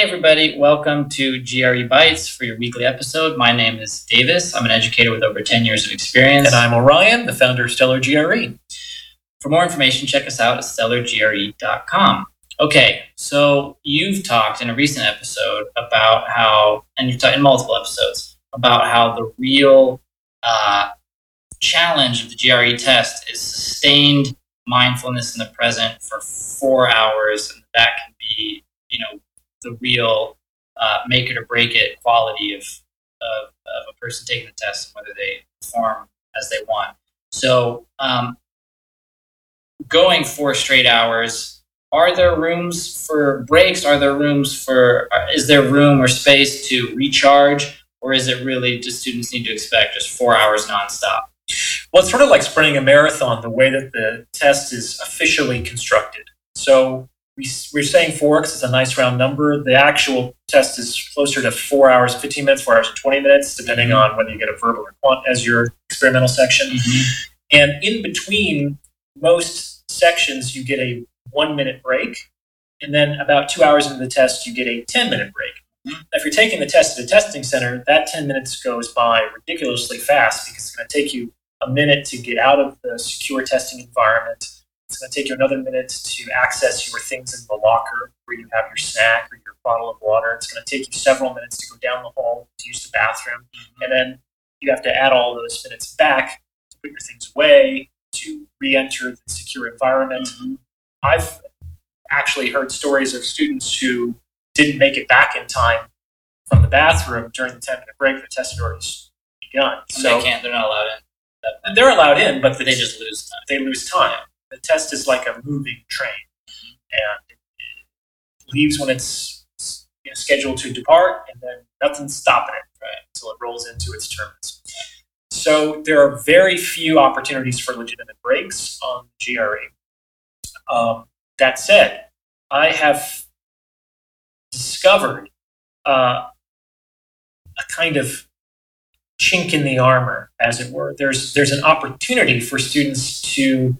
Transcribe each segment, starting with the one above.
Hey, everybody, welcome to GRE Bites for your weekly episode. My name is Davis. I'm an educator with over 10 years of experience. And I'm Orion, the founder of Stellar GRE. For more information, check us out at stellargre.com. Okay, so you've talked in a recent episode about how, and you've talked in multiple episodes, about how the real uh, challenge of the GRE test is sustained mindfulness in the present for four hours, and that can be, you know, the real uh, make it or break it quality of, of, of, a person taking the test and whether they perform as they want. So, um, going four straight hours, are there rooms for breaks? Are there rooms for, uh, is there room or space to recharge? Or is it really just students need to expect just four hours nonstop? Well, it's sort of like sprinting a marathon, the way that the test is officially constructed. So we, are saying four because it's a nice round number. The actual test is closer to four hours 15 minutes, four hours and 20 minutes, depending mm-hmm. on whether you get a verbal or quant as your experimental section. Mm-hmm. And in between most sections, you get a one minute break. And then about two hours into the test, you get a 10 minute break. Mm-hmm. If you're taking the test at a testing center, that 10 minutes goes by ridiculously fast because it's going to take you a minute to get out of the secure testing environment it's going to take you another minute to access your things in the locker where you have your snack or your bottle of water. It's going to take you several minutes to go down the hall to use the bathroom. Mm-hmm. And then you have to add all those minutes back to put your things away, to re enter the secure environment. Mm-hmm. I've actually heard stories of students who didn't make it back in time from the bathroom during the 10 minute break. The test had already begun. So they can't, they're not allowed in. They're allowed in, but they just lose time. They lose time the test is like a moving train, and it leaves when it's you know, scheduled to depart, and then nothing's stopping it right, until it rolls into its terminus. So there are very few opportunities for legitimate breaks on GRE. Um, that said, I have discovered uh, a kind of chink in the armor, as it were. There's there's an opportunity for students to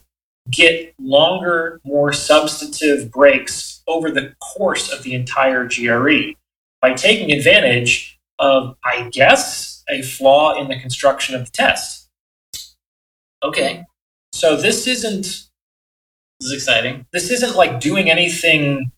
get longer, more substantive breaks over the course of the entire GRE by taking advantage of, I guess, a flaw in the construction of the test. Okay. So this isn't this is exciting. This isn't like doing anything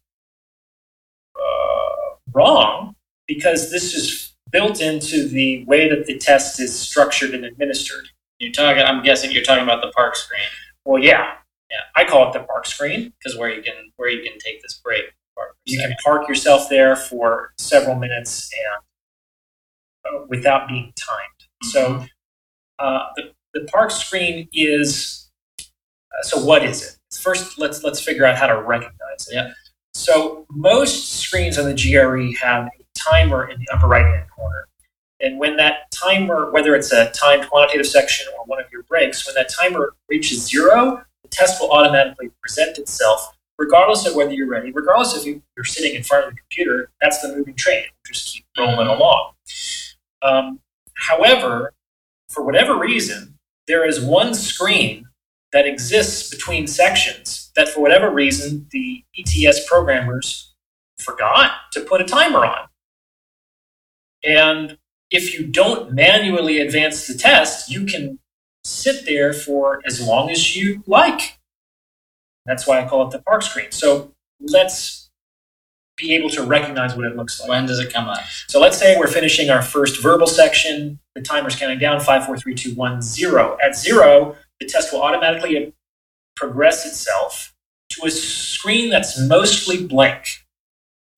uh, wrong because this is built into the way that the test is structured and administered. You're talking. I'm guessing you're talking about the park screen. Well, yeah, yeah. I call it the park screen because where you can where you can take this break. You can park yourself there for several minutes and uh, without being timed. Mm-hmm. So uh, the the park screen is uh, so what is it? First, let's let's figure out how to recognize it. Yeah. So most screens on the GRE have a timer in the upper right hand corner. And when that timer, whether it's a timed quantitative section or one of your breaks, when that timer reaches zero, test will automatically present itself, regardless of whether you're ready, regardless if you, are sitting in front of the computer. That's the moving train. just keep rolling along. Um, however, for whatever reason, there is one screen that exists between sections that, for whatever reason, the ETS programmers forgot to put a timer on. And if you don't manually advance the test, you can sit there for as long as you like. That's why I call it the park screen. So let's be able to recognize what it looks like. When does it come up? So let's say we're finishing our first verbal section. The timer's counting down five, four, three, two, one, zero. At zero, the test will automatically progress itself to a screen that's mostly blank.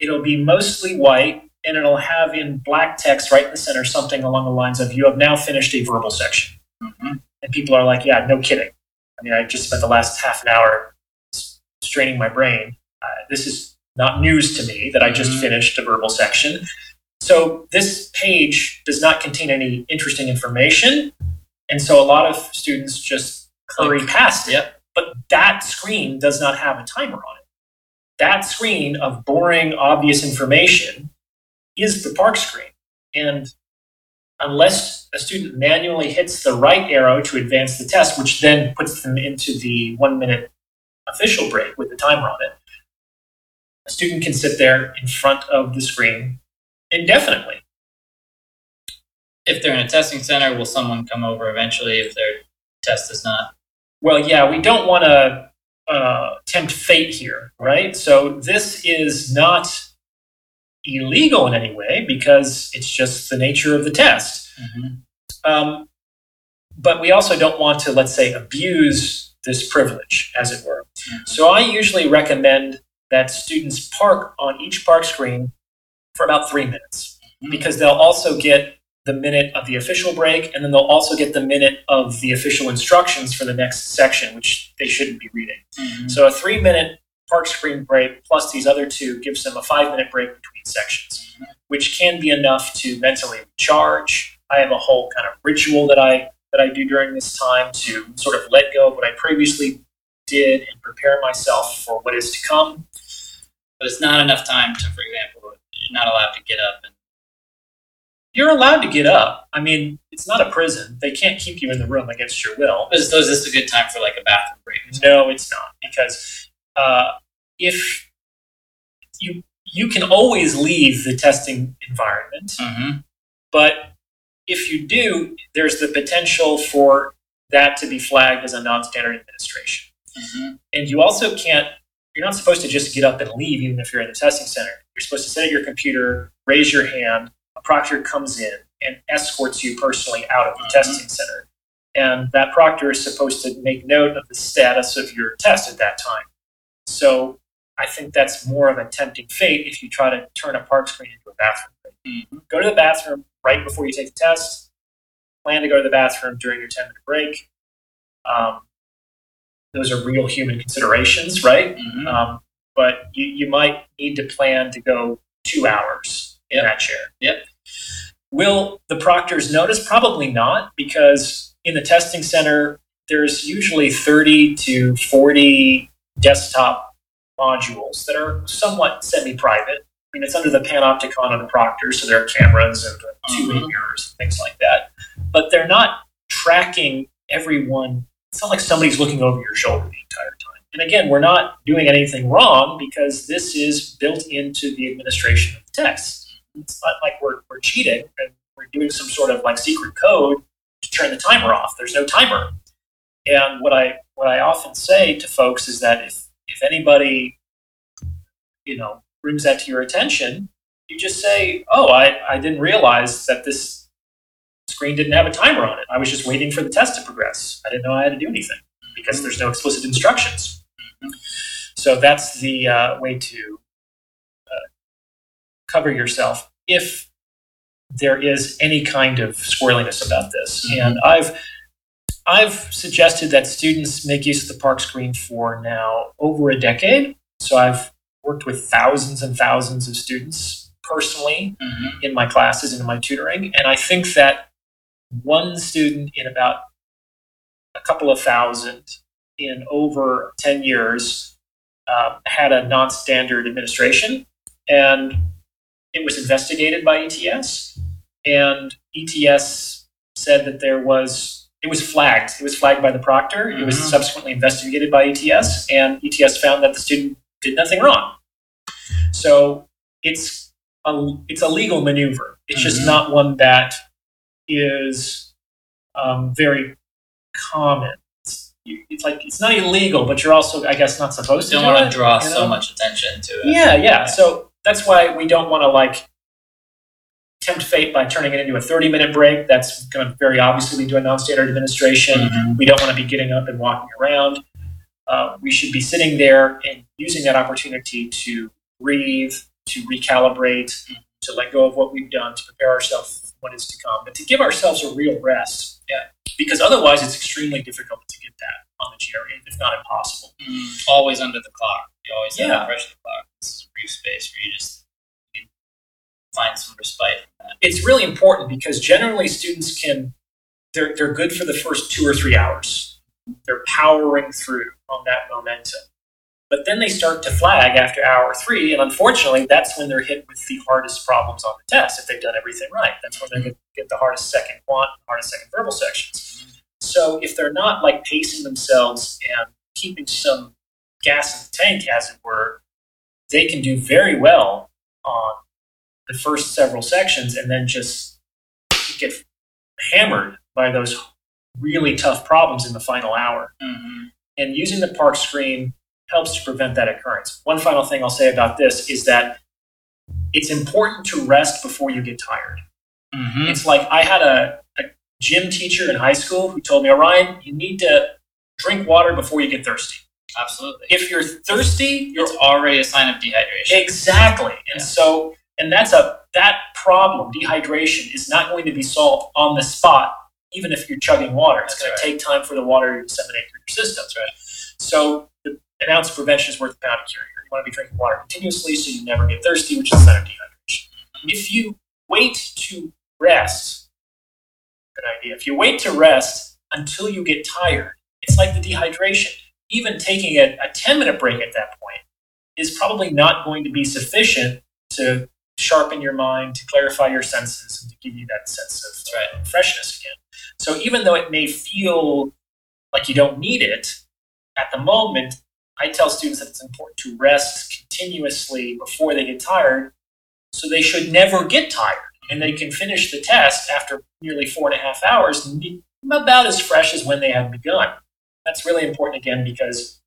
It'll be mostly white, and it'll have in black text right in the center something along the lines of "You have now finished a verbal section." Mm-hmm. And people are like, yeah, no kidding. I mean, I just spent the last half an hour straining my brain. Uh, this is not news to me that I just mm-hmm. finished a verbal section. So this page does not contain any interesting information. And so a lot of students just hurry past it. But that screen does not have a timer on it. That screen of boring, obvious information is the park screen. And unless a student manually hits the right arrow to advance the test, which then puts them into the one minute official break with the timer on it, a student can sit there in front of the screen indefinitely. If they're in a testing center, will someone come over eventually if their test is not? Well, yeah, we don't want to uh, tempt fate here, right? So this is not illegal in any way because it's just the nature of the test. Mm-hmm. Um, but we also don't want to, let's say, abuse this privilege, as it were. So I usually recommend that students park on each park screen for about three minutes because they'll also get the minute of the official break and then they'll also get the minute of the official instructions for the next section, which they shouldn't be reading. Mhm. So a three minute park screen break plus these other two gives them a five minute break between sections, which can be enough to mentally recharge. I have a whole kind of ritual that I that I do during this time to sort of let go of what I previously did and prepare myself for what is to come. But it's not enough time to, for example, you're not allowed to get up and You're allowed to get up. I mean, it's not a prison. They can't keep you in the room against your will. Is, so is this a good time for like a bathroom break? No, it's not because uh, if you you can always leave the testing environment, Mhm. but if you do, there's the potential for that to be flagged as a non-standard administration. Mhm. And you also can't. You're not supposed to just get up and leave, even if you're in the testing center. You're supposed to sit at your computer, raise your hand. A proctor comes in and escorts you personally out of the Mhm. testing center, and that proctor is supposed to make note of the status of your test at that time. So I think that's more of a tempting fate if you try to turn a park screen into a bathroom. Mhm. Go to the bathroom right before you take the test. Plan to go to the bathroom during your 10 minute break. Um, those are real human considerations, right? Mhm. Um, but you, you might need to plan to go two hours in Yep. that chair. Yep. Will the proctors notice? Probably not, because in the testing center, there's usually 30 to 40 desktop modules that are somewhat semi private. I mean, it's under the panopticon of the proctor, so there are cameras and two way Mhm. mirrors and things like that. But they're not tracking everyone. It's not like somebody's looking over your shoulder the entire time. And again, we're not doing anything wrong because this is built into the administration of the text. It's not like we're, we're cheating and we're doing some sort of like secret code to turn the timer off. There's no timer. And what I what I often say to folks is that if if anybody, you know, brings that to your attention, you just say, "Oh, I, I didn't realize that this screen didn't have a timer on it. I was just waiting for the test to progress. I didn't know I had to do anything because there's no explicit instructions." So that's the uh, way to uh, cover yourself if there is any kind of squirreliness about this. Mhm. And I've I've suggested that students make use of the park screen for now over a decade. So I've worked with thousands and thousands of students personally Mhm. in my classes and in my tutoring. And I think that one student in about a couple of thousand in over 10 years um, had a non standard administration. And it was investigated by ETS. And ETS said that there was, it was flagged. It was flagged by the proctor. It was Mhm. subsequently investigated by ETS. And ETS found that the student did nothing wrong. So it's a, it's a legal maneuver. It's just Mhm. not one that is um, very common. It's, it's like it's not illegal, but you're also, I guess, not supposed to. Don't want it, to draw you so much attention to it. Yeah, yeah. So that's why we don't want to like tempt fate by turning it into a 30 minute break. That's going to very obviously lead to a non-standard administration. Mhm. We don't want to be getting up and walking around. Uh, we should be sitting there and using that opportunity to breathe, to recalibrate, to let go of what we've done, to prepare ourselves for what is to come, but to give ourselves a real rest. Yeah. Because otherwise, it's extremely difficult to get that on the GRE, if not impossible. Mm, always under the clock. You always have Yeah. to pressure the clock. This is a brief space where you just you find some respite it's really important because generally students can they're, they're good for the first two or three hours they're powering through on that momentum but then they start to flag after hour three and unfortunately that's when they're hit with the hardest problems on the test if they've done everything right. That's when they're going to get the hardest second quant hardest second verbal sections. So if they're not like pacing themselves and keeping some gas in the tank as it were they can do very well on the first several sections and then just get hammered by those really tough problems in the final hour. hmm And using the park screen helps to prevent that occurrence. One final thing I'll say about this is that it's important to rest before you get tired. hmm It's like I had a, a gym teacher in high school who told me, Orion, you need to drink water before you get thirsty. Absolutely. If you're thirsty, you're It's already a sign of dehydration. exactly. And Yeah. so, and that's a that problem, dehydration, is not going to be solved on the spot, even if you're chugging water. It's going right. to take time for the water to disseminate through your system. That's right. So an ounce of prevention is worth a pound of cure. You want to be drinking water continuously so you never get thirsty, which is a sign of dehydration. If you wait to rest, good idea. If you wait to rest until you get tired, it's like the dehydration. Even taking a, a 10 minute break at that point is probably not going to be sufficient to sharpen your mind, to clarify your senses, and to give you that sense of right. freshness again. So even though it may feel like you don't need it at the moment, I tell students that it's important to rest continuously before they get tired, so they should never get tired, and they can finish the test after nearly four and a half hours, about as fresh as when they had begun. That's really important again because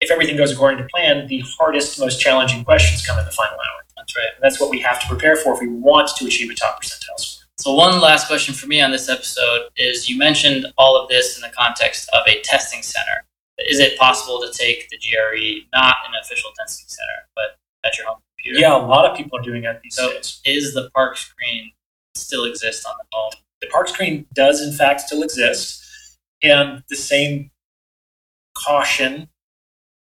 if everything goes according to plan, the hardest, most challenging questions come in the final hour. That's right. And that's what we have to prepare for if we want to achieve a top percentile score. So one last question for me on this episode is you mentioned all of this in the context of a testing center. Is it possible to take the GRE not in an official testing center, but at your home computer? Yeah, a lot of people are doing that these So- days. Is the park screen still exist on the phone? the park screen does in fact still exist and the same caution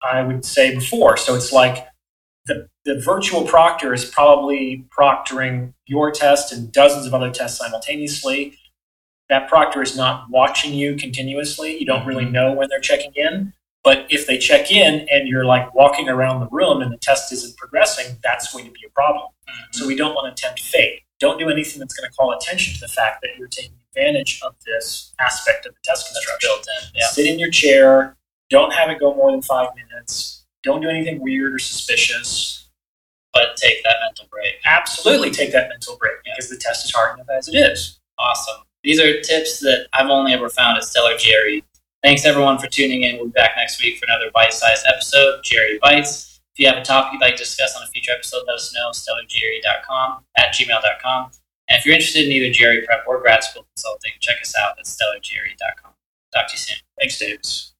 i would say before so it's like the, the virtual proctor is probably proctoring your test and dozens of other tests simultaneously that proctor is not watching you continuously you don't really mm-hmm. know when they're checking in but if they check in and you're like walking around the room and the test isn't progressing that's going to be a problem mm-hmm. so we don't want to tempt fate. Don't do anything that's going to call attention to the fact that you're taking advantage of this aspect of the test That's construction. built in. Yeah. Sit in your chair. Don't have it go more than five minutes. Don't do anything weird or suspicious. But take that mental break. Absolutely take that mental break because the test is hard enough as it is. Awesome. These are tips that I've only ever found at Stellar GRE. Thanks everyone for tuning in. We'll be back next week for another bite-sized episode, GRE Bites. If you have a topic you'd like to discuss on a future episode, let us know, stellargre.com, at gmail.com. And if you're interested in either GRE prep or grad school consulting, check us out at stellargre.com. Talk to you soon. Thanks, Davis.